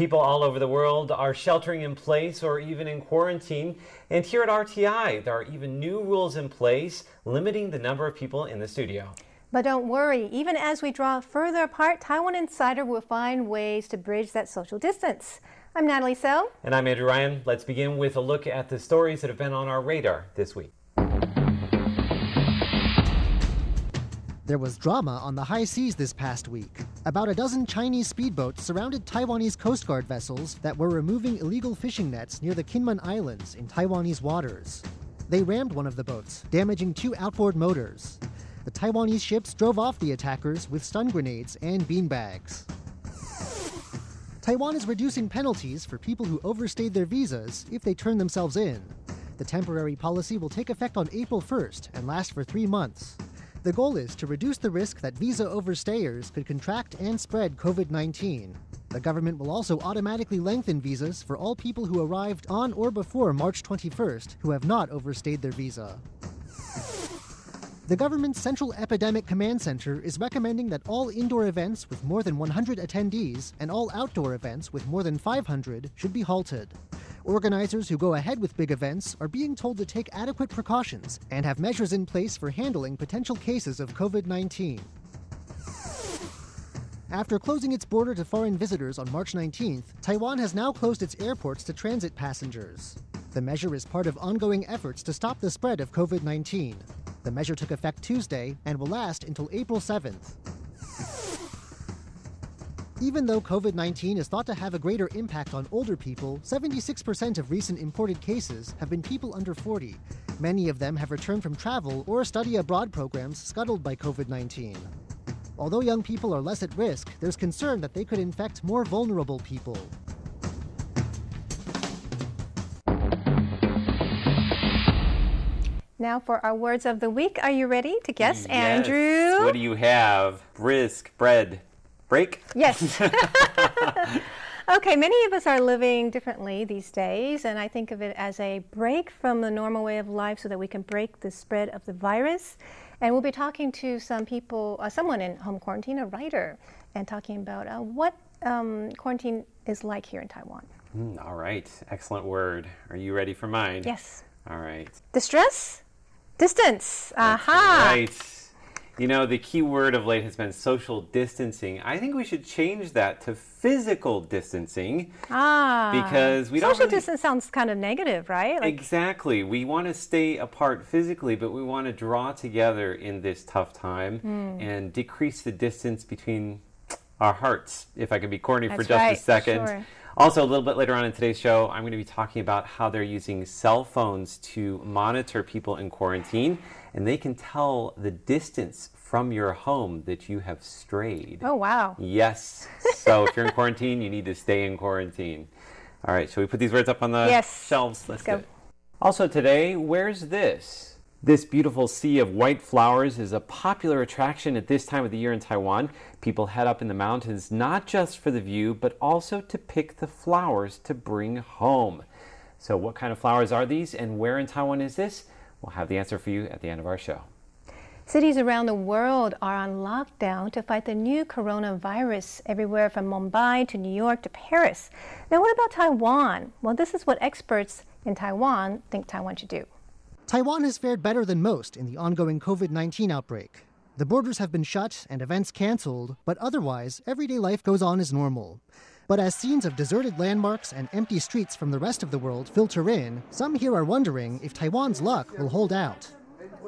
People all over the world are sheltering in place or even in quarantine. And here at RTI, there are even new rules in place limiting the number of people in the studio. But don't worry, even as we draw further apart, Taiwan Insider will find ways to bridge that social distance. I'm Natalie Tso. And I'm Andrew Ryan. Let's begin with a look at the stories that have been on our radar this week. There was drama on the high seas this past week. About a dozen Chinese speedboats surrounded Taiwanese Coast Guard vessels that were removing illegal fishing nets near the Kinmen Islands in Taiwanese waters. They rammed one of the boats, damaging two outboard motors. The Taiwanese ships drove off the attackers with stun grenades and beanbags. Taiwan is reducing penalties for people who overstayed their visas if they turn themselves in. The temporary policy will take effect on April 1st and last for three months. The goal is to reduce the risk that visa overstayers could contract and spread COVID 19. The government will also automatically lengthen visas for all people who arrived on or before March 21st who have not overstayed their visa. The government's Central Epidemic Command Center is recommending that all indoor events with more than 100 attendees and all outdoor events with more than 500 should be halted. Organizers who go ahead with big events are being told to take adequate precautions and have measures in place for handling potential cases of COVID 19. After closing its border to foreign visitors on March 19th, Taiwan has now closed its airports to transit passengers. The measure is part of ongoing efforts to stop the spread of COVID 19. The measure took effect Tuesday and will last until April 7th. Even though COVID 19 is thought to have a greater impact on older people, 76% of recent imported cases have been people under 40. Many of them have returned from travel or study abroad programs scuttled by COVID 19. Although young people are less at risk, there's concern that they could infect more vulnerable people. Now for our words of the week. Are you ready to guess, Yes. Andrew? What do you have? Brisk, bread, break? Yes. okay, many of us are living differently these days, and I think of it as a break from the normal way of life so that we can break the spread of the virus. And we'll be talking to some people, uh, someone in home quarantine, a writer, and talking about uh, what um, quarantine is like here in Taiwan. Mm, all right, excellent word. Are you ready for mine? Yes. All right. Distress? Distance. That's Aha. Right. You know, the key word of late has been social distancing. I think we should change that to physical distancing Ah. because we don't Social really- distance sounds kind of negative, right? Like, Exactly. We want to stay apart physically, but we want to draw together in this tough time Hmm. and decrease the distance between our hearts, if I can be corny for just right, a second. sure. Also, a little bit later on in today's show, I'm going to be talking about how they're using cell phones to monitor people in quarantine, and they can tell the distance from your home that you have strayed. oh, wow. Yes. So if you're in quarantine, you need to stay in quarantine. All right, shall we put these words up on the Yes. shelves? Let's go. it. Also today, where's this? This beautiful sea of white flowers is a popular attraction at this time of the year in Taiwan. People head up in the mountains not just for the view, but also to pick the flowers to bring home. So, what kind of flowers are these and where in Taiwan is this? We'll have the answer for you at the end of our show. Cities around the world are on lockdown to fight the new coronavirus, everywhere from Mumbai to New York to Paris. Now, what about Taiwan? Well, this is what experts in Taiwan think Taiwan should do. Taiwan has fared better than most in the ongoing COVID 19 outbreak. The borders have been shut and events cancelled, but otherwise, everyday life goes on as normal. But as scenes of deserted landmarks and empty streets from the rest of the world filter in, some here are wondering if Taiwan's luck will hold out.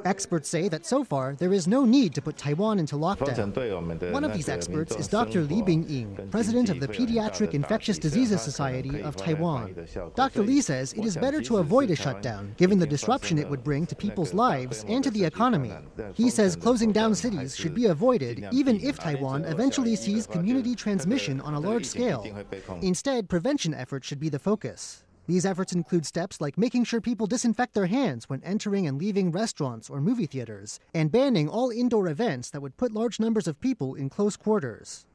Experts say that so far there is no need to put Taiwan into lockdown. One of these experts is Dr. Li Bingying, president of the Pediatric Infectious Diseases Society of Taiwan. Dr. Li says it is better to avoid a shutdown, given the disruption it would bring to people's lives and to the economy. He says closing down cities should be avoided, even if Taiwan eventually sees community transmission on a large scale. Instead, prevention efforts should be the focus. These efforts include steps like making sure people disinfect their hands when entering and leaving restaurants or movie theaters, and banning all indoor events that would put large numbers of people in close quarters.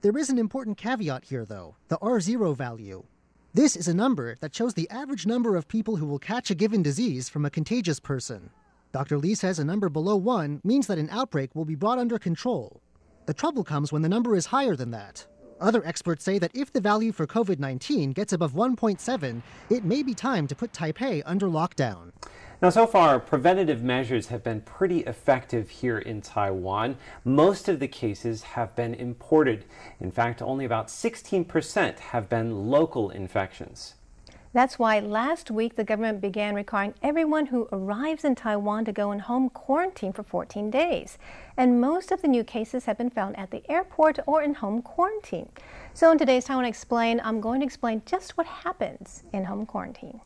There is an important caveat here, though the R0 value. This is a number that shows the average number of people who will catch a given disease from a contagious person. Dr. Lee says a number below 1 means that an outbreak will be brought under control. The trouble comes when the number is higher than that. Other experts say that if the value for COVID 19 gets above 1.7, it may be time to put Taipei under lockdown. Now, so far, preventative measures have been pretty effective here in Taiwan. Most of the cases have been imported. In fact, only about 16% have been local infections. That's why last week the government began requiring everyone who arrives in Taiwan to go in home quarantine for 14 days. And most of the new cases have been found at the airport or in home quarantine. So in today's Taiwan Explain, I'm going to explain just what happens in home quarantine.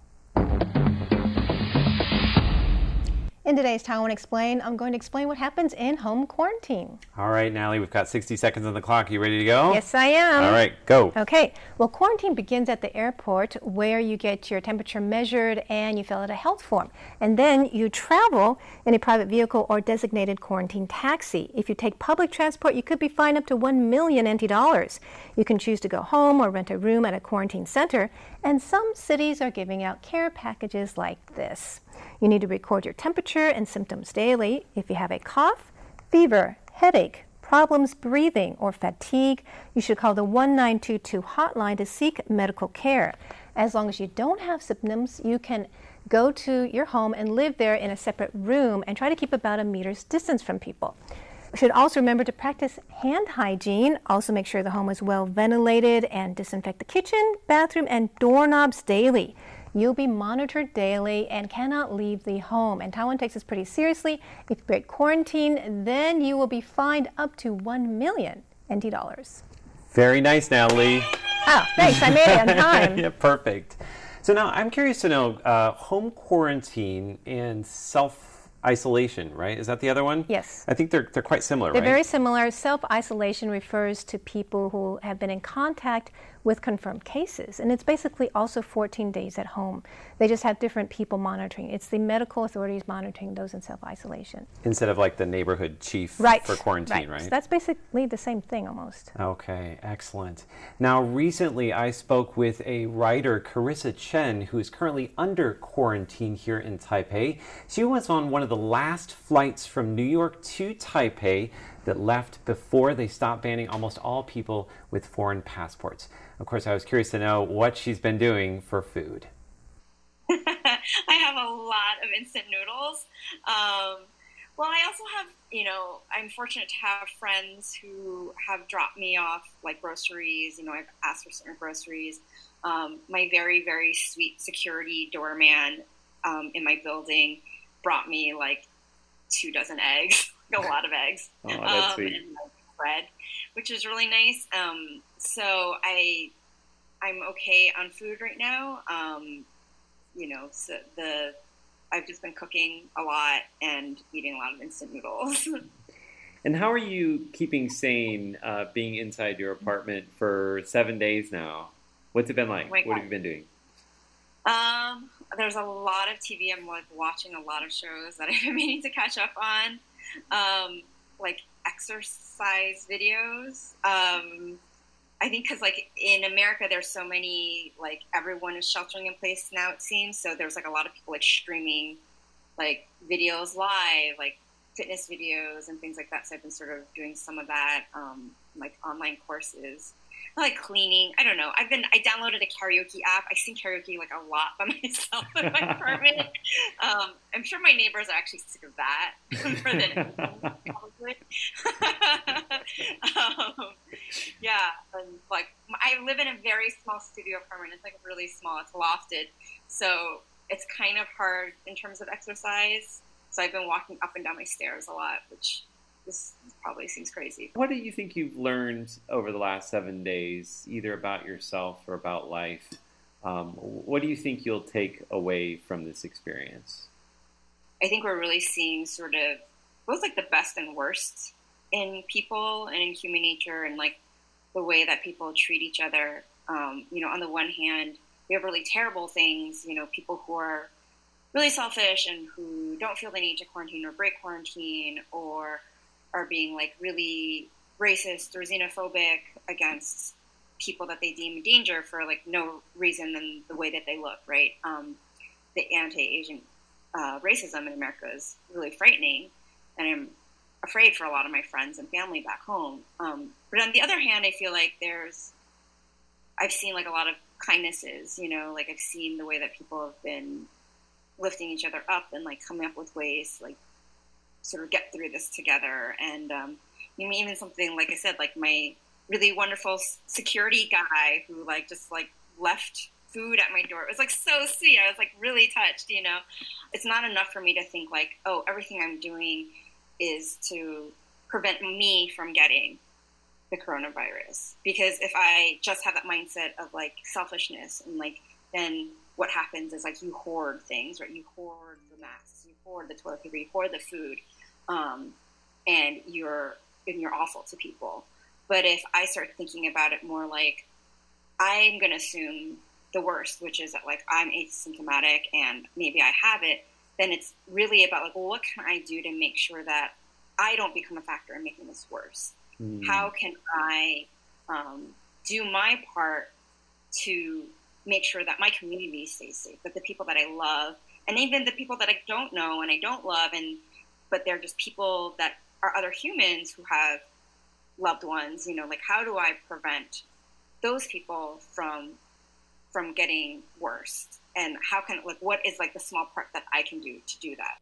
In today's Taiwan Explain, I'm going to explain what happens in home quarantine. All right, Natalie, we've got 60 seconds on the clock. Are You ready to go? Yes, I am. All right, go. Okay. Well, quarantine begins at the airport where you get your temperature measured and you fill out a health form. And then you travel in a private vehicle or designated quarantine taxi. If you take public transport, you could be fined up to 1 million NT dollars. You can choose to go home or rent a room at a quarantine center. And some cities are giving out care packages like this. You need to record your temperature and symptoms daily. If you have a cough, fever, headache, problems breathing, or fatigue, you should call the 1922 hotline to seek medical care. As long as you don't have symptoms, you can go to your home and live there in a separate room and try to keep about a meter's distance from people. Should also remember to practice hand hygiene. Also, make sure the home is well ventilated and disinfect the kitchen, bathroom, and doorknobs daily. You'll be monitored daily and cannot leave the home. And Taiwan takes this pretty seriously. If you break quarantine, then you will be fined up to 1 million NT dollars. Very nice, Natalie. Oh, thanks. I made it on time. yeah, perfect. So now I'm curious to know uh, home quarantine and self isolation, right? Is that the other one? Yes. I think they're, they're quite similar, they're right? very similar. Self isolation refers to people who have been in contact with confirmed cases. And it's basically also 14 days at home. They just have different people monitoring. It's the medical authorities monitoring those in self isolation. Instead of like the neighborhood chief right. for quarantine, right? right? So that's basically the same thing almost. Okay, excellent. Now, recently I spoke with a writer, Karissa Chen, who is currently under quarantine here in Taipei. She was on one of the last flights from New York to Taipei that left before they stopped banning almost all people with foreign passports. Of course, I was curious to know what she's been doing for food. I have a lot of instant noodles. Um, well, I also have, you know, I'm fortunate to have friends who have dropped me off like groceries. You know, I've asked for certain groceries. Um, my very, very sweet security doorman um, in my building brought me like two dozen eggs, a lot of eggs, oh, that's um, sweet. and bread, which is really nice. Um, so I, I'm okay on food right now. Um, you know, so the I've just been cooking a lot and eating a lot of instant noodles. and how are you keeping sane uh, being inside your apartment for seven days now? What's it been like? Oh what have you been doing? Um, there's a lot of TV. I'm like watching a lot of shows that I've been meaning to catch up on, um, like exercise videos. Um, I think because like in America, there's so many like everyone is sheltering in place now. It seems so. There's like a lot of people like streaming like videos live, like fitness videos and things like that. So I've been sort of doing some of that, um, like online courses. I like cleaning. I don't know. I've been. I downloaded a karaoke app. I sing karaoke like a lot by myself in my apartment. Um, I'm sure my neighbors are actually sick of that more than probably. um, yeah, and like I live in a very small studio apartment. It's like really small. It's lofted, so it's kind of hard in terms of exercise. So I've been walking up and down my stairs a lot, which this probably seems crazy. What do you think you've learned over the last seven days, either about yourself or about life? Um, what do you think you'll take away from this experience? I think we're really seeing sort of both like the best and worst in people and in human nature and like the way that people treat each other. Um, you know, on the one hand, we have really terrible things, you know, people who are really selfish and who don't feel the need to quarantine or break quarantine or are being like really racist or xenophobic against people that they deem a danger for like no reason than the way that they look, right? Um, the anti-Asian uh, racism in America is really frightening, and I'm afraid for a lot of my friends and family back home. Um, but on the other hand, I feel like there's, I've seen like a lot of kindnesses, you know, like I've seen the way that people have been lifting each other up and like coming up with ways like sort of get through this together. And um, even something like I said, like my really wonderful security guy who like just like left food at my door. It was like so sweet. I was like really touched, you know. It's not enough for me to think like, oh, everything I'm doing is to prevent me from getting the coronavirus. Because if I just have that mindset of like selfishness and like then what happens is like you hoard things, right? You hoard the masks, you hoard the toilet paper, you hoard the food, um, and you're and you're awful to people. But if I start thinking about it more like I'm going to assume the worst, which is that like I'm asymptomatic and maybe I have it, then it's really about like, well, what can I do to make sure that I don't become a factor in making this worse? Mm. How can I um, do my part to make sure that my community stays safe, that the people that I love, and even the people that I don't know and I don't love, and but they're just people that are other humans who have loved ones. You know, like how do I prevent those people from from getting worse? And how can like what is like the small part that I can do to do that?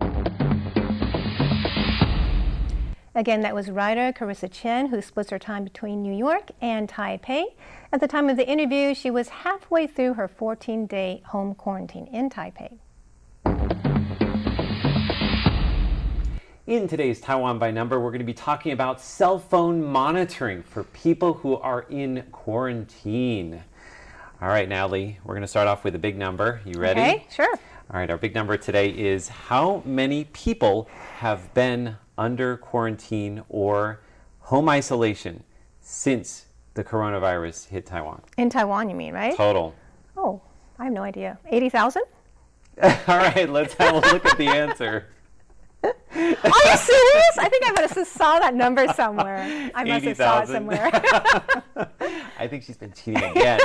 Again, that was writer Karissa Chen, who splits her time between New York and Taipei. At the time of the interview, she was halfway through her 14 day home quarantine in Taipei. In today's Taiwan by Number, we're going to be talking about cell phone monitoring for people who are in quarantine. All right, Natalie, we're going to start off with a big number. You ready? Okay, sure. All right, our big number today is how many people have been under quarantine or home isolation since the coronavirus hit Taiwan? In Taiwan, you mean, right? Total. Oh, I have no idea. 80,000? All right, let's have a look at the answer. Are you serious? I think I must have saw that number somewhere. I must 80, have saw it somewhere. I think she's been cheating again.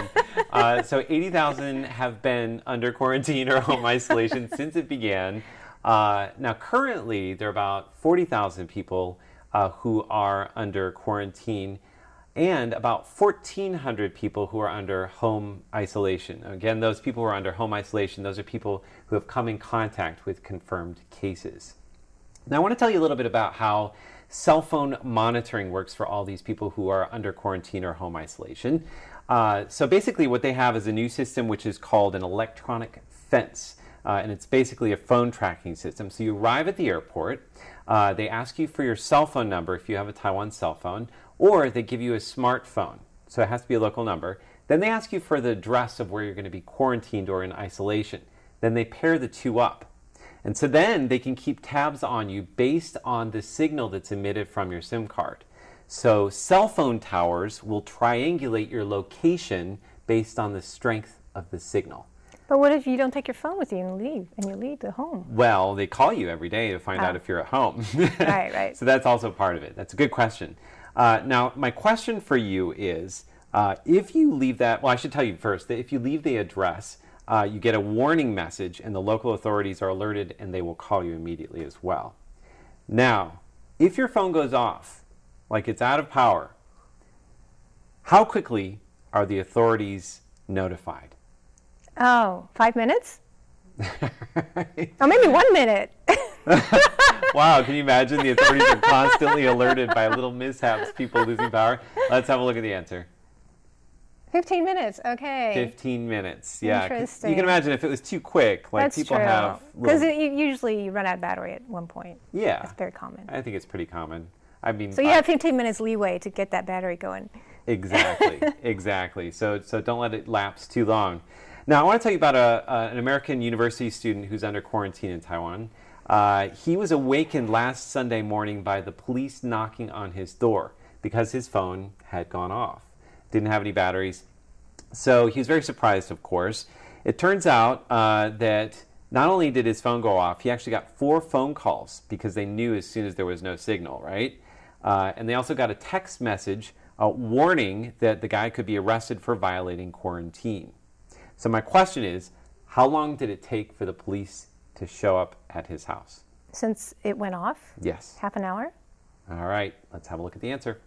Uh, so 80,000 have been under quarantine or home isolation since it began. Uh, now, currently, there are about 40,000 people uh, who are under quarantine and about 1,400 people who are under home isolation. Again, those people who are under home isolation, those are people who have come in contact with confirmed cases. Now, I want to tell you a little bit about how cell phone monitoring works for all these people who are under quarantine or home isolation. Uh, so, basically, what they have is a new system which is called an electronic fence uh, and it's basically a phone tracking system. So you arrive at the airport, uh, they ask you for your cell phone number if you have a Taiwan cell phone, or they give you a smartphone. So it has to be a local number. Then they ask you for the address of where you're going to be quarantined or in isolation. Then they pair the two up. And so then they can keep tabs on you based on the signal that's emitted from your SIM card. So cell phone towers will triangulate your location based on the strength of the signal. But what if you don't take your phone with you and leave and you leave the home? Well, they call you every day to find out if you're at home. right, right. So that's also part of it. That's a good question. Uh, now, my question for you is uh, if you leave that, well, I should tell you first that if you leave the address, uh, you get a warning message and the local authorities are alerted and they will call you immediately as well. Now, if your phone goes off, like it's out of power, how quickly are the authorities notified? Oh, five minutes? oh, maybe one minute. wow, can you imagine? The authorities are constantly alerted by little mishaps, people losing power. Let's have a look at the answer. 15 minutes, okay. 15 minutes, yeah. Interesting. You can imagine if it was too quick, like That's people true. have. Because usually you run out of battery at one point. Yeah. It's very common. I think it's pretty common. I mean, so you I, have 15 minutes leeway to get that battery going. Exactly, exactly. So, so don't let it lapse too long. Now, I want to tell you about a, an American university student who's under quarantine in Taiwan. Uh, he was awakened last Sunday morning by the police knocking on his door because his phone had gone off. Didn't have any batteries. So he was very surprised, of course. It turns out uh, that not only did his phone go off, he actually got four phone calls because they knew as soon as there was no signal, right? Uh, and they also got a text message uh, warning that the guy could be arrested for violating quarantine. So my question is, how long did it take for the police to show up at his house? Since it went off? Yes. Half an hour? All right, let's have a look at the answer.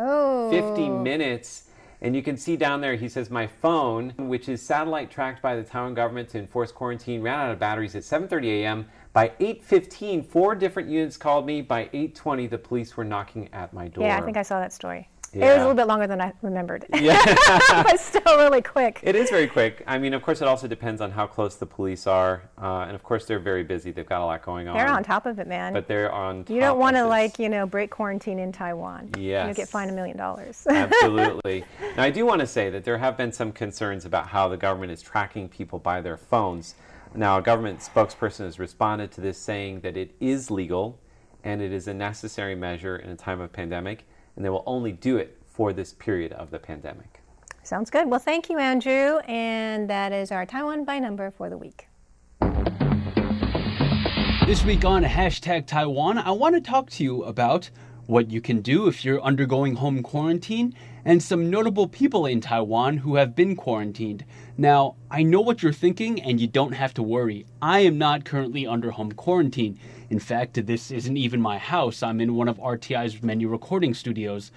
Oh. 50 minutes. And you can see down there, he says, My phone, which is satellite tracked by the Taiwan government to enforce quarantine, ran out of batteries at 7.30 a.m. By 8.15, four different units called me. By 8.20, the police were knocking at my door. Yeah, I think I saw that story. It was a little bit longer than I remembered. Yeah. but still really quick. It is very quick. I mean, of course, it also depends on how close the police are. Uh, and of course, they're very busy. They've got a lot going on. They're on top of it, man. But they're on you don't want to like, you know, break quarantine in Taiwan. You'll Yes. get fined a million dollars. Absolutely. Now, I do want to say that there have been some concerns about how the government is tracking people by their phones. Now, a government spokesperson has responded to this saying that it is legal and it is a necessary measure in a time of pandemic, and they will only do it for this period of the pandemic. Sounds good. Well, thank you, Andrew. And that is our Taiwan by number for the week. This week on hashtag Taiwan, I want to talk to you about what you can do if you're undergoing home quarantine and some notable people in Taiwan who have been quarantined. Now, I know what you're thinking and you don't have to worry. I am not currently under home quarantine. In fact, this isn't even my house. I'm in one of RTI's many recording studios.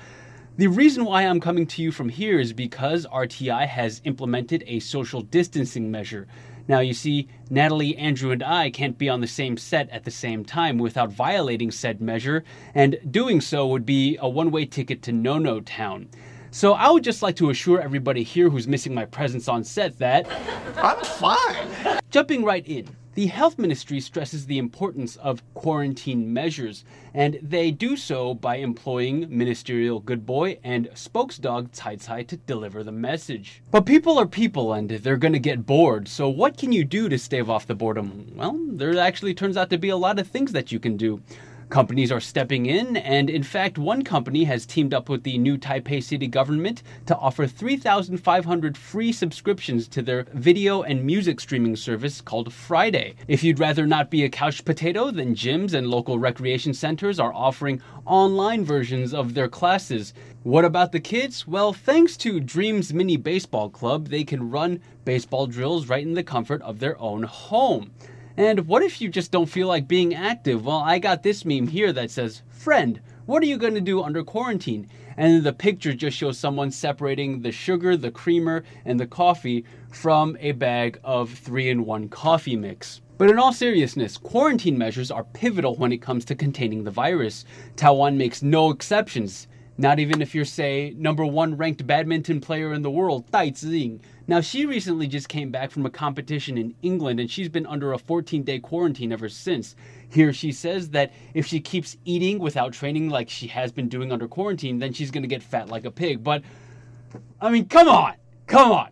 The reason why I'm coming to you from here is because RTI has implemented a social distancing measure. Now, you see, Natalie, Andrew, and I can't be on the same set at the same time without violating said measure, and doing so would be a one way ticket to No No Town. So, I would just like to assure everybody here who's missing my presence on set that I'm fine. Jumping right in, the health ministry stresses the importance of quarantine measures, and they do so by employing ministerial good boy and spokesdog Tsai Tsai to deliver the message. But people are people and they're gonna get bored, so what can you do to stave off the boredom? Well, there actually turns out to be a lot of things that you can do. Companies are stepping in, and in fact, one company has teamed up with the new Taipei city government to offer 3,500 free subscriptions to their video and music streaming service called Friday. If you'd rather not be a couch potato, then gyms and local recreation centers are offering online versions of their classes. What about the kids? Well, thanks to Dreams Mini Baseball Club, they can run baseball drills right in the comfort of their own home. And what if you just don't feel like being active? Well, I got this meme here that says, Friend, what are you going to do under quarantine? And the picture just shows someone separating the sugar, the creamer, and the coffee from a bag of 3 in 1 coffee mix. But in all seriousness, quarantine measures are pivotal when it comes to containing the virus. Taiwan makes no exceptions. Not even if you're, say, number one ranked badminton player in the world, Dai Ziying. Now, she recently just came back from a competition in England and she's been under a 14 day quarantine ever since. Here she says that if she keeps eating without training like she has been doing under quarantine, then she's gonna get fat like a pig. But, I mean, come on! Come on!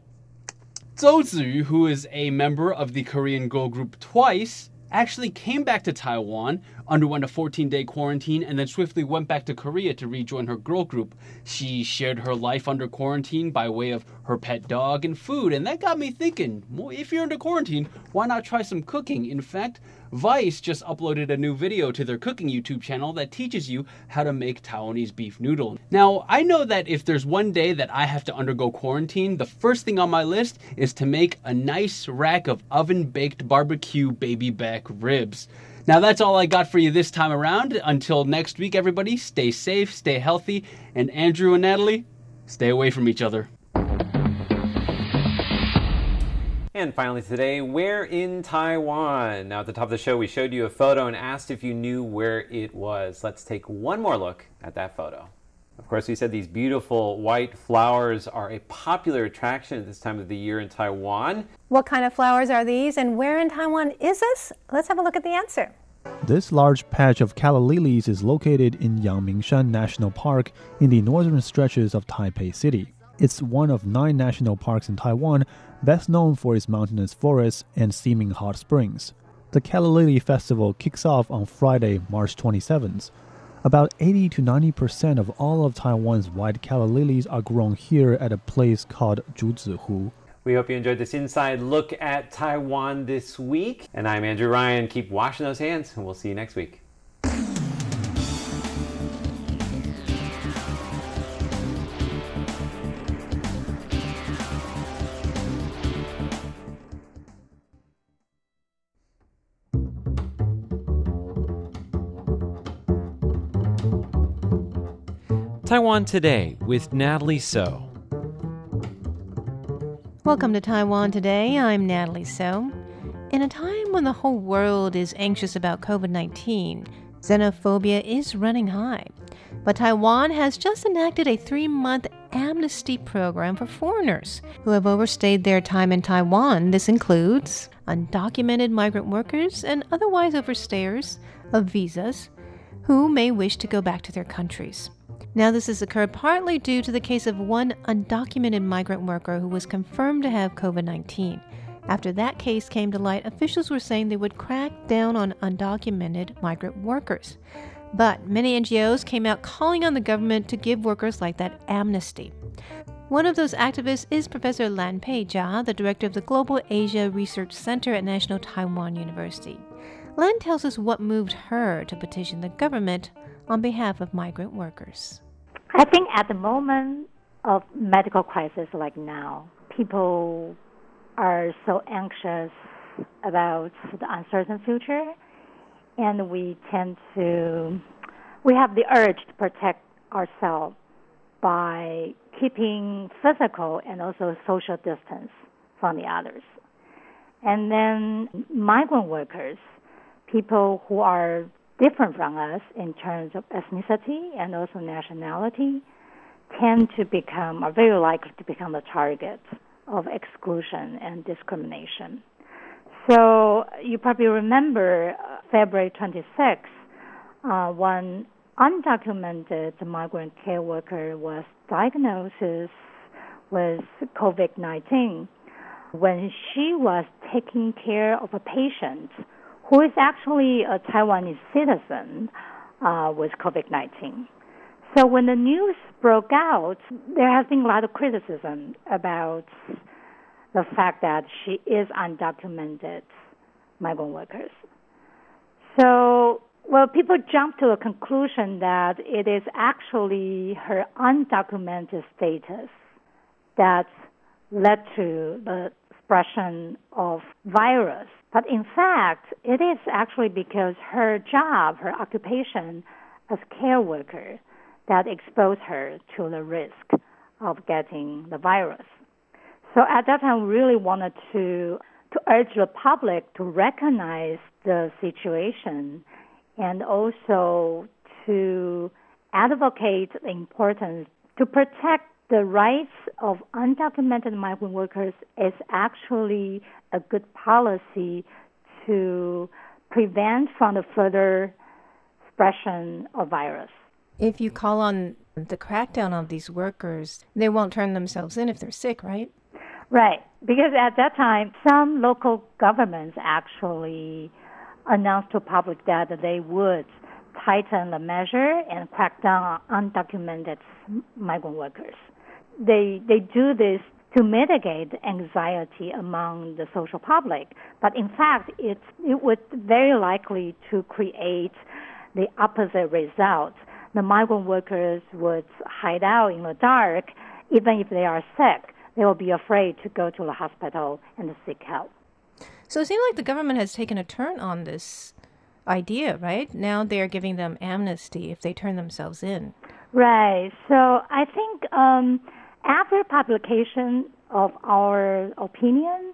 Zhou Ziyu, who is a member of the Korean girl group Twice, actually came back to Taiwan, underwent a 14 day quarantine, and then swiftly went back to Korea to rejoin her girl group. She shared her life under quarantine by way of her pet dog and food, and that got me thinking well, if you're under quarantine, why not try some cooking? In fact, Vice just uploaded a new video to their cooking YouTube channel that teaches you how to make Taiwanese beef noodle. Now, I know that if there's one day that I have to undergo quarantine, the first thing on my list is to make a nice rack of oven baked barbecue baby back ribs. Now, that's all I got for you this time around. Until next week, everybody, stay safe, stay healthy, and Andrew and Natalie, stay away from each other. And finally today, where in Taiwan? Now at the top of the show, we showed you a photo and asked if you knew where it was. Let's take one more look at that photo. Of course, we said these beautiful white flowers are a popular attraction at this time of the year in Taiwan. What kind of flowers are these and where in Taiwan is this? Let's have a look at the answer. This large patch of calla lilies is located in Yangmingshan National Park in the northern stretches of Taipei City. It's one of nine national parks in Taiwan, best known for its mountainous forests and steaming hot springs. The Calla Lily Festival kicks off on Friday, March 27th. About 80 to 90 percent of all of Taiwan's white calla lilies are grown here at a place called Zhuzihu. We hope you enjoyed this inside look at Taiwan this week. And I'm Andrew Ryan. Keep washing those hands, and we'll see you next week. Taiwan Today with Natalie Tso. Welcome to Taiwan Today. I'm Natalie Tso. In a time when the whole world is anxious about COVID 19, xenophobia is running high. But Taiwan has just enacted a three month amnesty program for foreigners who have overstayed their time in Taiwan. This includes undocumented migrant workers and otherwise overstayers of visas who may wish to go back to their countries. Now, this has occurred partly due to the case of one undocumented migrant worker who was confirmed to have COVID 19. After that case came to light, officials were saying they would crack down on undocumented migrant workers. But many NGOs came out calling on the government to give workers like that amnesty. One of those activists is Professor Lan Pei Jia, the director of the Global Asia Research Center at National Taiwan University. Lan tells us what moved her to petition the government on behalf of migrant workers. I think at the moment of medical crisis like now, people are so anxious about the uncertain future and we tend to we have the urge to protect ourselves by keeping physical and also social distance from the others. And then migrant workers, people who are different from us in terms of ethnicity and also nationality, tend to become, are very likely to become the target of exclusion and discrimination. So you probably remember uh, February 26th, uh, one undocumented migrant care worker was diagnosed with COVID 19 when she was taking care of a patient who is actually a Taiwanese citizen uh, with COVID 19. So when the news broke out, there has been a lot of criticism about the fact that she is undocumented migrant workers. So, well, people jump to a conclusion that it is actually her undocumented status that led to the expression of virus. But in fact, it is actually because her job, her occupation as care worker, that exposed her to the risk of getting the virus. So at that time, we really wanted to to urge the public to recognize the situation and also to advocate the importance to protect the rights of undocumented migrant workers is actually a good policy to prevent from the further expression of virus. If you call on the crackdown of these workers, they won't turn themselves in if they're sick, right? Right, because at that time, some local governments actually announced to public that they would tighten the measure and crack down on undocumented migrant workers. They they do this to mitigate anxiety among the social public, but in fact, it it would very likely to create the opposite result. The migrant workers would hide out in the dark, even if they are sick they will be afraid to go to the hospital and seek help. So it seems like the government has taken a turn on this idea, right? Now they're giving them amnesty if they turn themselves in. Right. So I think um, after publication of our opinion,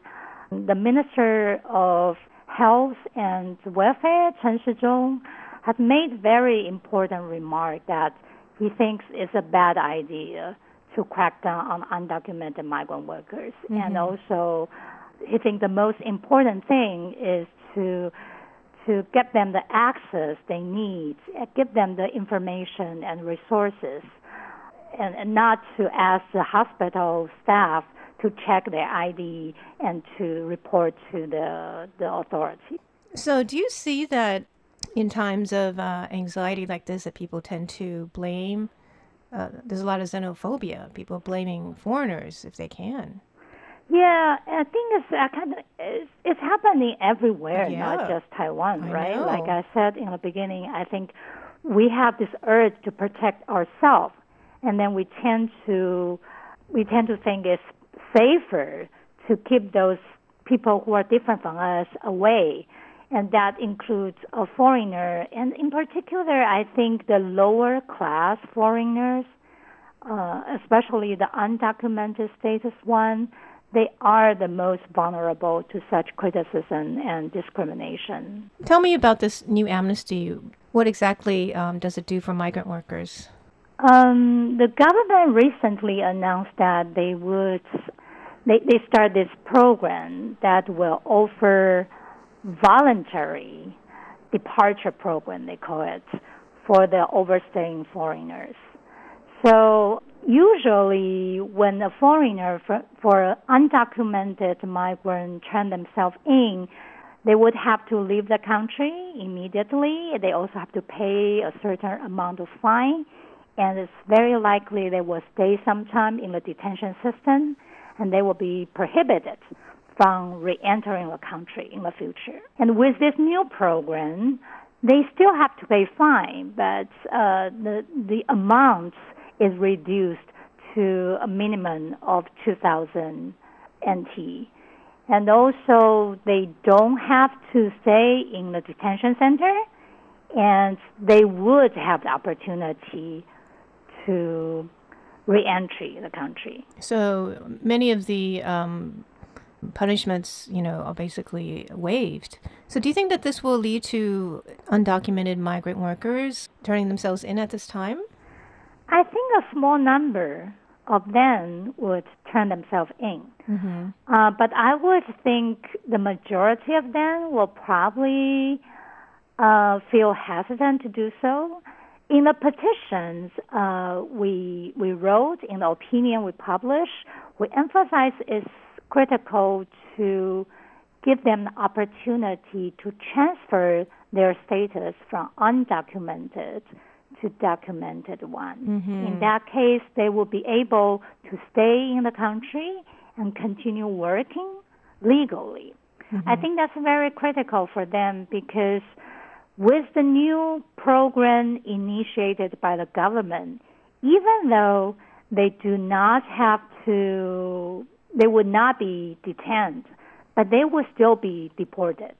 the Minister of Health and Welfare, Chen Shizhong, has made very important remark that he thinks it's a bad idea to crack down on undocumented migrant workers. Mm-hmm. And also, I think the most important thing is to to get them the access they need, give them the information and resources, and, and not to ask the hospital staff to check their ID and to report to the the authority. So, do you see that in times of uh, anxiety like this, that people tend to blame uh, there's a lot of xenophobia, people blaming foreigners if they can. Yeah, I think it's uh, kind of it's, it's happening everywhere, yeah. not just Taiwan, I right? know. Like I said in the beginning, I think we have this urge to protect ourselves, and then we tend to we tend to think it's safer to keep those people who are different from us away and that includes a foreigner, and in particular, I think the lower class foreigners uh, especially the undocumented status one, they are the most vulnerable to such criticism and discrimination. Tell me about this new amnesty. What exactly um, does it do for migrant workers? Um, the government recently announced that they would they, they start this program that will offer voluntary departure program they call it for the overstaying foreigners. So usually when a foreigner for, for undocumented migrant turn themselves in, they would have to leave the country immediately. They also have to pay a certain amount of fine, and it's very likely they will stay some time in the detention system, and they will be prohibited from re-entering the country in the future. And with this new program, they still have to pay fine, but uh, the the amount is reduced to a minimum of 2,000 NT. And also, they don't have to stay in the detention center, and they would have the opportunity to re-entry the country. So many of the um, punishments, you know, are basically waived. So do you think that this will lead to undocumented migrant workers turning themselves in at this time? I think a small number of them would turn themselves in. Mm-hmm. Uh, but I would think the majority of them will probably uh, feel hesitant to do so. In the petitions uh, we we wrote, in the opinion we published, we emphasize it's critical to give them the opportunity to transfer their status from undocumented to documented one. Mm-hmm. In that case, they will be able to stay in the country and continue working legally. Mm-hmm. I think that's very critical for them because with the new program initiated by the government, even though they do not have to, they would not be detained, but they will still be deported.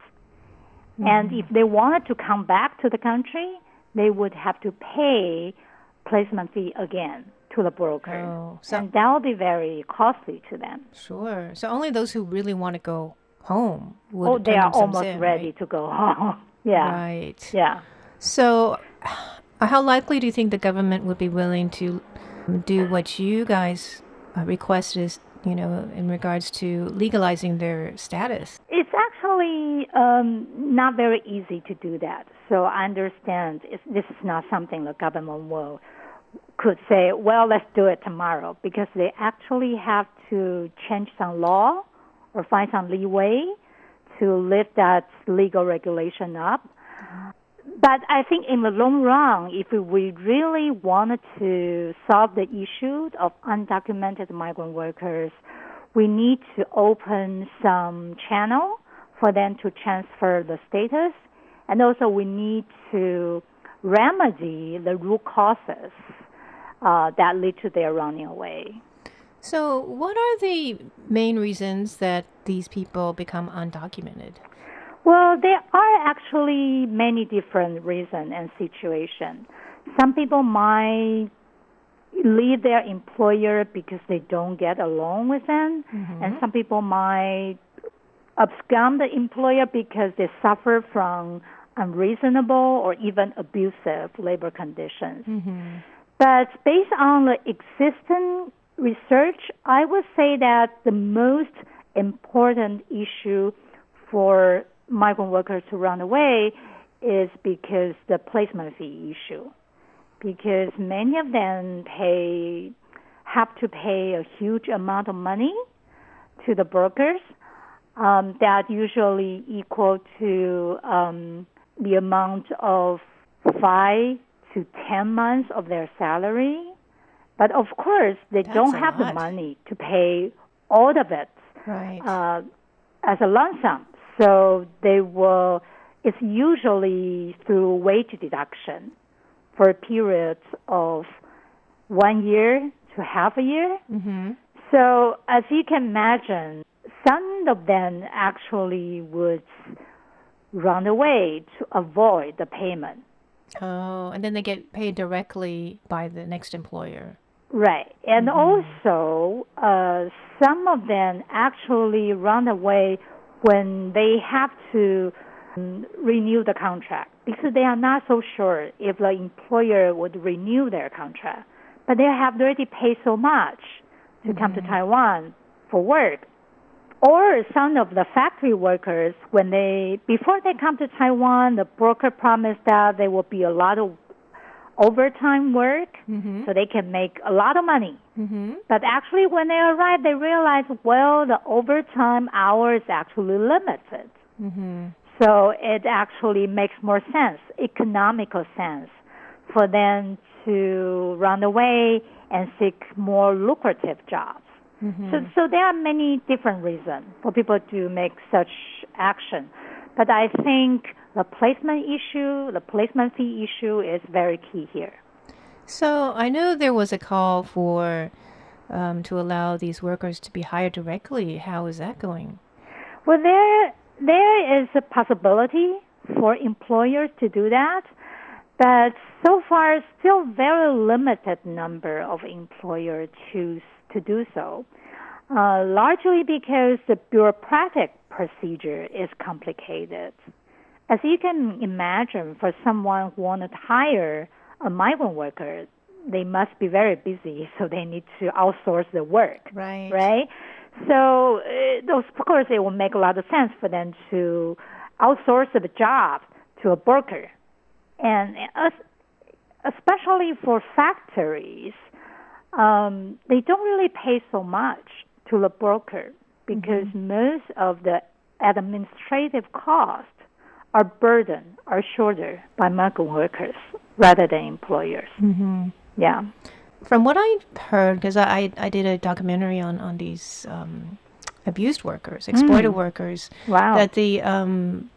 Mm-hmm. And if they wanted to come back to the country, they would have to pay placement fee again to the broker. Oh, so- and that will be very costly to them. Sure. So only those who really want to go home would oh, they are almost in, ready right? to go home. yeah. Right. Yeah. So, how likely do you think the government would be willing to do what you guys uh, request is, you know, in regards to legalizing their status? It's actually um, not very easy to do that. So I understand it's, this is not something the government will could say, well, let's do it tomorrow, because they actually have to change some law or find some leeway to lift that legal regulation up. But I think in the long run, if we really wanted to solve the issue of undocumented migrant workers, we need to open some channel for them to transfer the status, and also we need to remedy the root causes uh, that lead to their running away. So, what are the main reasons that these people become undocumented? Well, there are actually many different reasons and situations. Some people might leave their employer because they don't get along with them, mm-hmm. and some people might abscond the employer because they suffer from unreasonable or even abusive labor conditions. Mm-hmm. But based on the existing research, I would say that the most important issue for migrant workers to run away is because the placement fee issue. Because many of them pay have to pay a huge amount of money to the brokers um, that usually equal to um, the amount of five to ten months of their salary. But of course, they That's don't have the money to pay all of it Right. uh, as a lump sum. So they will. It's usually through wage deduction for periods of one year to half a year. mm-hmm. So as you can imagine, some of them actually would run away to avoid the payment. Oh, and then they get paid directly by the next employer. Right. And also, uh, some of them actually run away when they have to um, renew the contract because they are not so sure if the employer would renew their contract. But they have already paid so much to come to Taiwan for work. Or some of the factory workers, when they before they come to Taiwan, the broker promised that there will be a lot of overtime work, so they can make a lot of money. Mm-hmm. But actually, when they arrive, they realize, well, the overtime hours actually limited. Mm-hmm. So it actually makes more sense, economical sense, for them to run away and seek more lucrative jobs. So, so there are many different reasons for people to make such action. But I think the placement issue, the placement fee issue is very key here. So I know there was a call for um, to allow these workers to be hired directly. How is that going? Well, there there is a possibility for employers to do that, but so far, still very limited number of employers choose to do so. Uh, largely because the bureaucratic procedure is complicated. As you can imagine, for someone who wanted to hire a migrant worker, they must be very busy, so they need to outsource the work Right. right? So, uh, those, of course, it will make a lot of sense for them to outsource the job to a broker, and especially for factories, um, they don't really pay so much to the broker because most of the administrative costs are burdened are shouldered by migrant workers rather than employers. Mm-hmm. Yeah. From what I've heard, because I, I did a documentary on on these um, abused workers, exploited workers, Wow. that the um,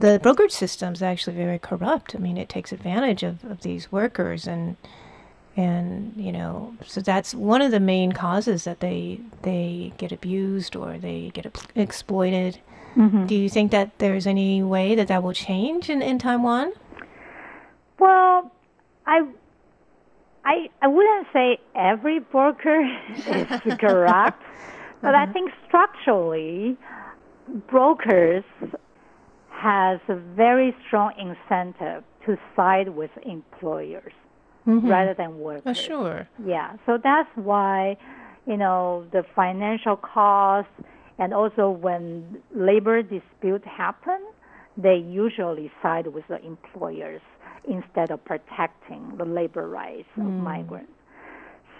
the brokerage system is actually very corrupt. I mean, it takes advantage of, of these workers, and and you know, so that's one of the main causes that they they get abused or they get exploited. Mhm. Do you think that there's any way that that will change in, in Taiwan? Well, I, I, I wouldn't say every broker is corrupt, but I think structurally, brokers has a very strong incentive to side with employers rather than workers. Oh, sure. Yeah, so that's why, you know, the financial costs and also when labor dispute happen, they usually side with the employers instead of protecting the labor rights of migrants.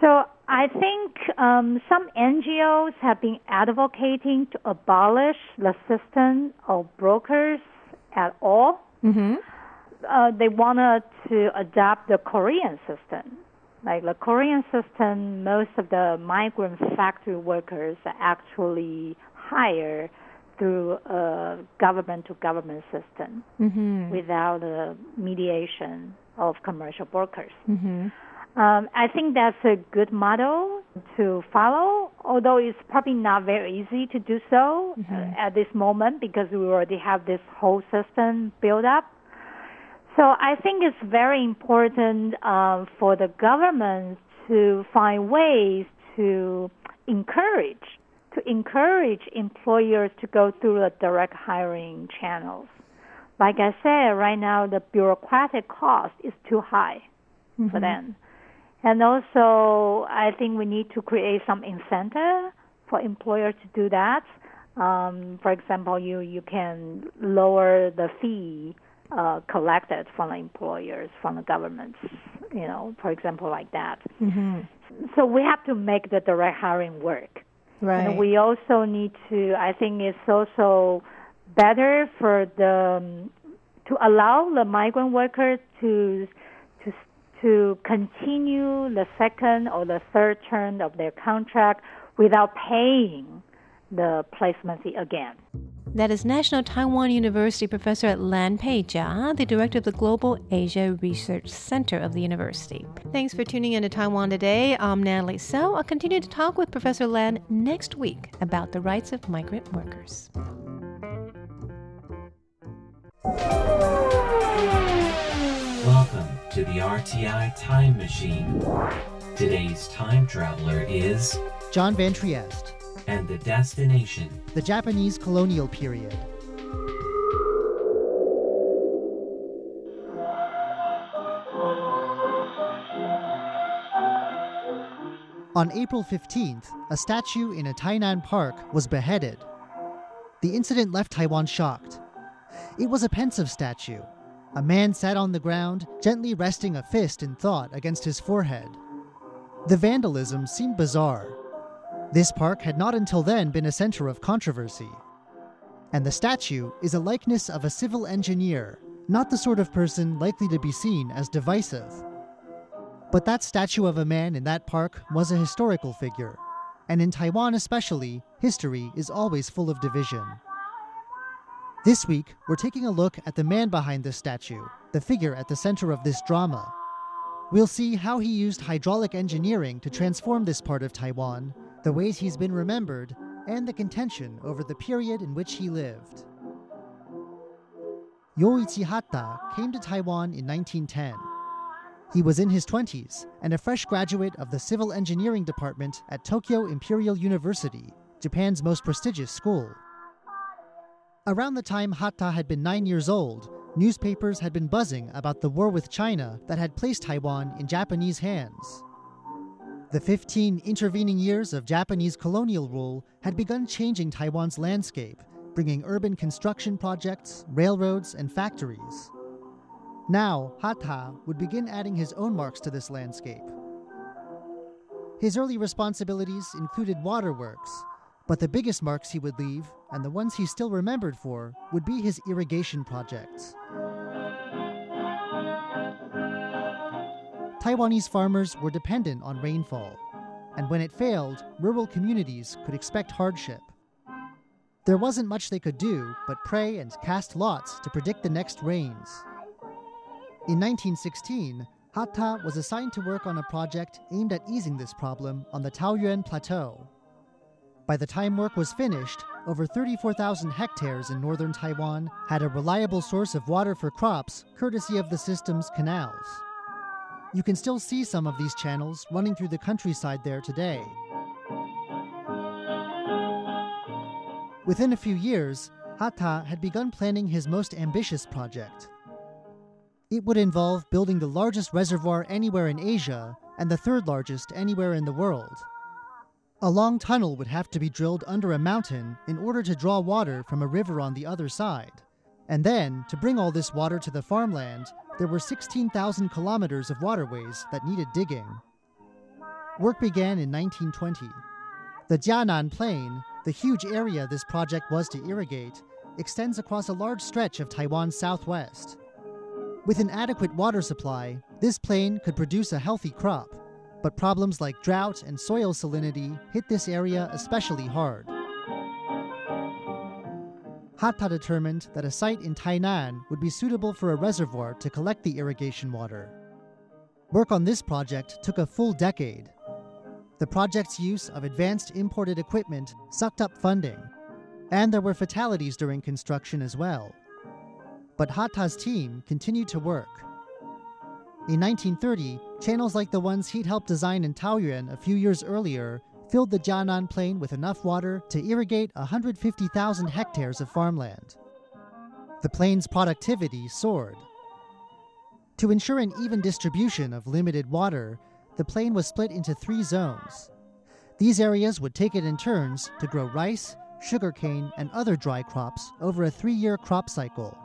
So I think um, some NGOs have been advocating to abolish the system of brokers at all Mm-hmm. uh, they wanted to adopt the Korean system. Like the Korean system, most of the migrant factory workers are actually hired through a government to government system Mm-hmm. without the mediation of commercial brokers. Mm-hmm. Um, I think that's a good model to follow, although it's probably not very easy to do so uh, at this moment because we already have this whole system built up. So I think it's very important um, for the government to find ways to encourage to encourage employers to go through the direct hiring channels. Like I said, right now the bureaucratic cost is too high for them. And also, I think we need to create some incentive for employers to do that. Um, for example, you, you can lower the fee uh, collected from the employers, from the governments, you know, for example, like that. Mm-hmm. So we have to make the direct hiring work. Right. And we also need to, I think it's also better for the, um, to allow the migrant workers to, to, to continue the second or the third term of their contract without paying the placement fee again. That is National Taiwan University professor Lan Pei Jia, the director of the Global Asia Research Center of the university. Thanks for tuning in to Taiwan Today. I'm Natalie Tso. I'll continue to talk with Professor Lan next week about the rights of migrant workers. Welcome to the RTI Time Machine. Today's time traveler is John Van Trieste, and the destination. the Japanese colonial period. On April 15th, a statue in a Tainan park was beheaded. The incident left Taiwan shocked. It was a pensive statue. A man sat on the ground, gently resting a fist in thought against his forehead. The vandalism seemed bizarre. This park had not until then been a center of controversy. And the statue is a likeness of a civil engineer, not the sort of person likely to be seen as divisive. But that statue of a man in that park was a historical figure. And in Taiwan especially, history is always full of division. This week, we're taking a look at the man behind this statue, the figure at the center of this drama. We'll see how he used hydraulic engineering to transform this part of Taiwan, the ways he's been remembered, and the contention over the period in which he lived. Yoichi Hatta came to Taiwan in 1910. He was in his 20s and a fresh graduate of the Civil Engineering Department at Tokyo Imperial University, Japan's most prestigious school. Around the time Hatta had been nine years old, newspapers had been buzzing about the war with China that had placed Taiwan in Japanese hands. The 15 intervening years of Japanese colonial rule had begun changing Taiwan's landscape, bringing urban construction projects, railroads, and factories. Now, Hatta would begin adding his own marks to this landscape. His early responsibilities included waterworks, but the biggest marks he would leave, and the ones he still remembered for, would be his irrigation projects. Taiwanese farmers were dependent on rainfall, and when it failed, rural communities could expect hardship. There wasn't much they could do but pray and cast lots to predict the next rains. In 1916, Hatta was assigned to work on a project aimed at easing this problem on the Taoyuan Plateau. By the time work was finished, over 34,000 hectares in northern Taiwan had a reliable source of water for crops courtesy of the system's canals. You can still see some of these channels running through the countryside there today. Within a few years, Hatta had begun planning his most ambitious project. It would involve building the largest reservoir anywhere in Asia and the third largest anywhere in the world. A long tunnel would have to be drilled under a mountain in order to draw water from a river on the other side. And then, to bring all this water to the farmland, there were 16,000 kilometers of waterways that needed digging. Work began in 1920. The Jianan Plain, the huge area this project was to irrigate, extends across a large stretch of Taiwan's southwest. With an adequate water supply, this plain could produce a healthy crop, but problems like drought and soil salinity hit this area especially hard. Hatta determined that a site in Tainan would be suitable for a reservoir to collect the irrigation water. Work on this project took a full decade. The project's use of advanced imported equipment sucked up funding, and there were fatalities during construction as well. But Hatta's team continued to work. In 1930, channels like the ones he'd helped design in Taoyuan a few years earlier filled the Jianan Plain with enough water to irrigate 150,000 hectares of farmland. The plain's productivity soared. To ensure an even distribution of limited water, the plain was split into three zones. These areas would take it in turns to grow rice, sugarcane, and other dry crops over a three year crop cycle.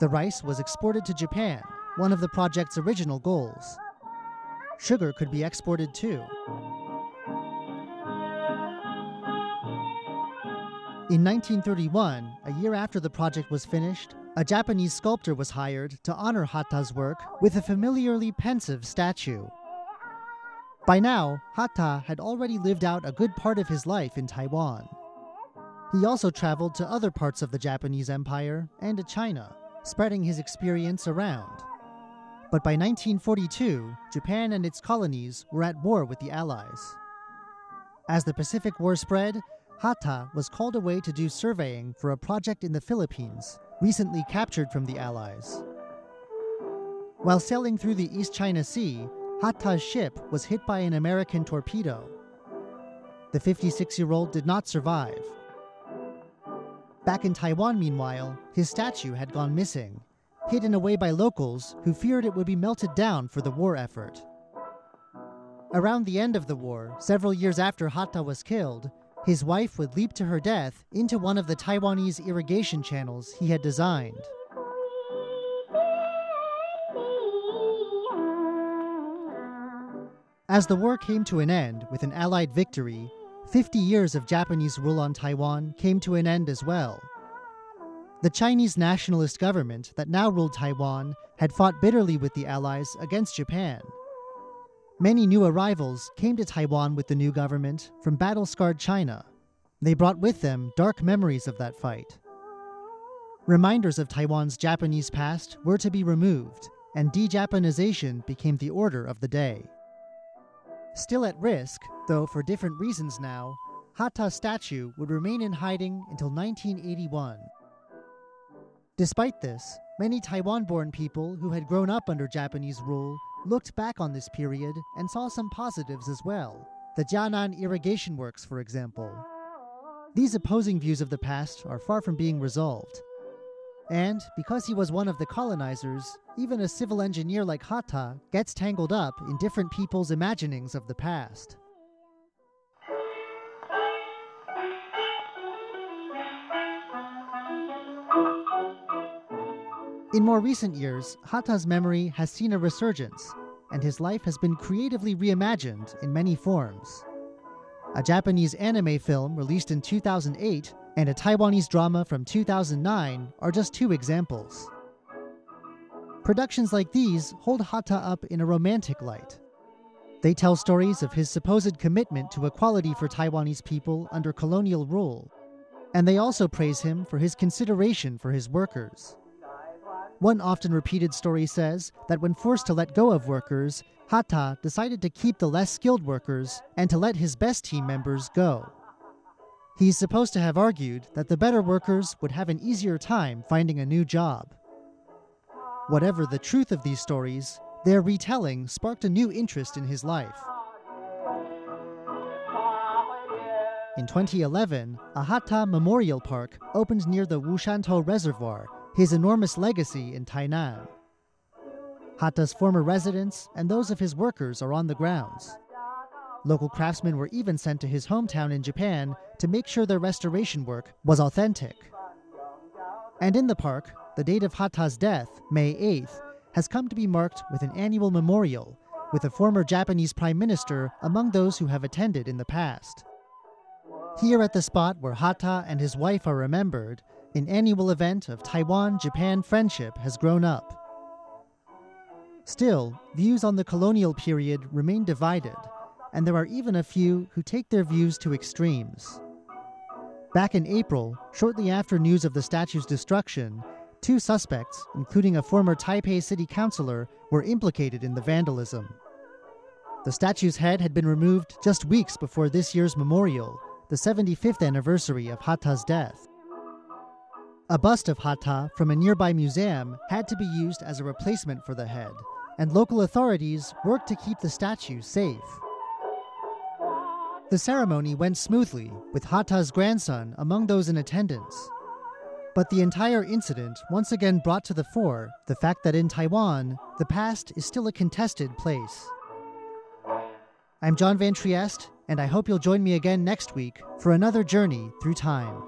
The rice was exported to Japan, one of the project's original goals. Sugar could be exported too. In 1931, a year after the project was finished, a Japanese sculptor was hired to honor Hatta's work with a familiarly pensive statue. By now, Hatta had already lived out a good part of his life in Taiwan. He also traveled to other parts of the Japanese Empire and to China, spreading his experience around. But by 1942, Japan and its colonies were at war with the Allies. As the Pacific War spread, Hatta was called away to do surveying for a project in the Philippines, recently captured from the Allies. While sailing through the East China Sea, Hatta's ship was hit by an American torpedo. The 56 year old did not survive. Back in Taiwan, meanwhile, his statue had gone missing, hidden away by locals who feared it would be melted down for the war effort. Around the end of the war, several years after Hatta was killed, his wife would leap to her death into one of the Taiwanese irrigation channels he had designed. As the war came to an end with an Allied victory, 50 years of Japanese rule on Taiwan came to an end as well. The Chinese nationalist government that now ruled Taiwan had fought bitterly with the Allies against Japan. Many new arrivals came to Taiwan with the new government from battle scarred China. They brought with them dark memories of that fight. Reminders of Taiwan's Japanese past were to be removed, and de Japanization became the order of the day. Still at risk, though for different reasons now, Hatta's statue would remain in hiding until 1981. Despite this, many Taiwan born people who had grown up under Japanese rule looked back on this period and saw some positives as well. The Jianan irrigation works, for example. These opposing views of the past are far from being resolved. And because he was one of the colonizers, even a civil engineer like Hatta gets tangled up in different people's imaginings of the past. In more recent years, Hatta's memory has seen a resurgence, and his life has been creatively reimagined in many forms. A Japanese anime film released in 2008 and a Taiwanese drama from 2009 are just two examples. Productions like these hold Hatta up in a romantic light. They tell stories of his supposed commitment to equality for Taiwanese people under colonial rule, and they also praise him for his consideration for his workers. One often repeated story says that when forced to let go of workers, Hatta decided to keep the less skilled workers and to let his best team members go. He's supposed to have argued that the better workers would have an easier time finding a new job. Whatever the truth of these stories, their retelling sparked a new interest in his life. In 2011, a Hatta Memorial Park opened near the Wushantou Reservoir his enormous legacy in Tainan. Hatta's former residents and those of his workers are on the grounds. Local craftsmen were even sent to his hometown in Japan to make sure their restoration work was authentic. And in the park, the date of Hatta's death, May 8th, has come to be marked with an annual memorial, with a former Japanese prime minister among those who have attended in the past. Here at the spot where Hatta and his wife are remembered, an annual event of Taiwan Japan friendship has grown up. Still, views on the colonial period remain divided, and there are even a few who take their views to extremes. Back in April, shortly after news of the statue's destruction, two suspects, including a former Taipei city councilor, were implicated in the vandalism. The statue's head had been removed just weeks before this year's memorial, the 75th anniversary of Hatta's death. A bust of Hatta from a nearby museum had to be used as a replacement for the head, and local authorities worked to keep the statue safe. The ceremony went smoothly, with Hatta's grandson among those in attendance. But the entire incident once again brought to the fore the fact that in Taiwan, the past is still a contested place. I'm John Van Trieste, and I hope you'll join me again next week for another journey through time.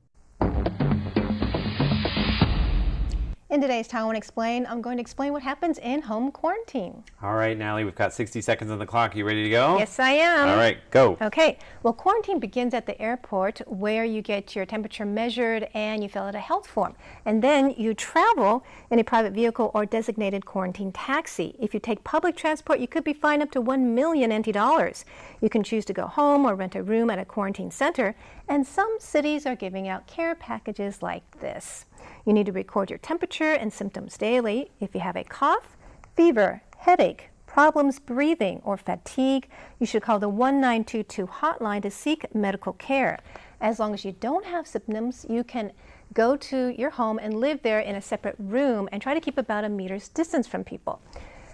In today's Taiwan Explain, I'm going to explain what happens in home quarantine. All right, Natalie, we've got 60 seconds on the clock. You ready to go? Yes, I am. All right, go. Okay. Well, quarantine begins at the airport where you get your temperature measured and you fill out a health form. And then you travel in a private vehicle or designated quarantine taxi. If you take public transport, you could be fined up to 1 million NT dollars. You can choose to go home or rent a room at a quarantine center. And some cities are giving out care packages like this. You need to record your temperature and symptoms daily. If you have a cough, fever, headache, problems breathing, or fatigue, you should call the 1922 hotline to seek medical care. As long as you don't have symptoms, you can go to your home and live there in a separate room and try to keep about a meter's distance from people.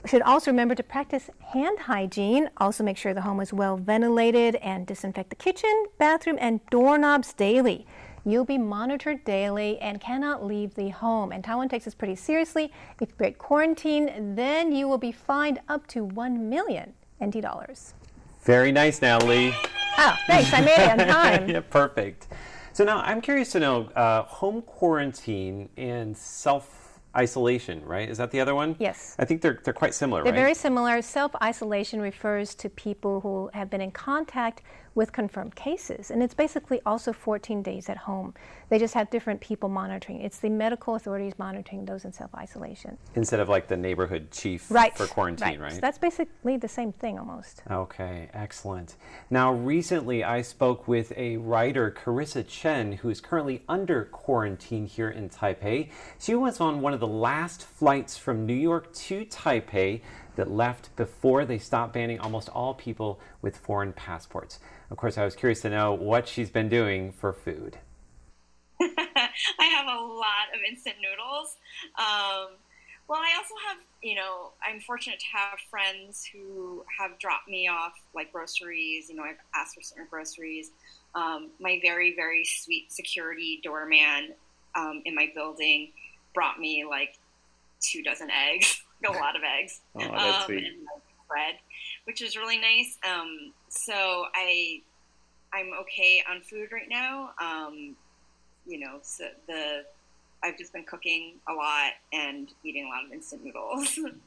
You should also remember to practice hand hygiene. Also, make sure the home is well ventilated and disinfect the kitchen, bathroom, and doorknobs daily. You'll be monitored daily and cannot leave the home. And Taiwan takes this pretty seriously. If you break quarantine, then you will be fined up to 1 million NT dollars. Very nice, Natalie. Oh, thanks. I made it on time. yeah, perfect. So now I'm curious to know uh, home quarantine and self isolation, right? Is that the other one? Yes. I think they're, they're quite similar, they're right? very similar. Self isolation refers to people who have been in contact with confirmed cases. And it's basically also 14 days at home. They just have different people monitoring. It's the medical authorities monitoring those in self isolation. Instead of like the neighborhood chief right. for quarantine, right? right? So that's basically the same thing almost. Okay, excellent. Now, recently I spoke with a writer, Karissa Chen, who is currently under quarantine here in Taipei. She was on one of the last flights from New York to Taipei that left before they stopped banning almost all people with foreign passports. Of course, I was curious to know what she's been doing for food. I have a lot of instant noodles. Um, well, I also have, you know, I'm fortunate to have friends who have dropped me off like groceries. You know, I've asked for certain groceries. Um, my very, very sweet security doorman um, in my building brought me like two dozen eggs, a lot of eggs, oh, um, and like, bread, which is really nice. Um, so I, I'm okay on food right now. Um, you know, so the I've just been cooking a lot and eating a lot of instant noodles.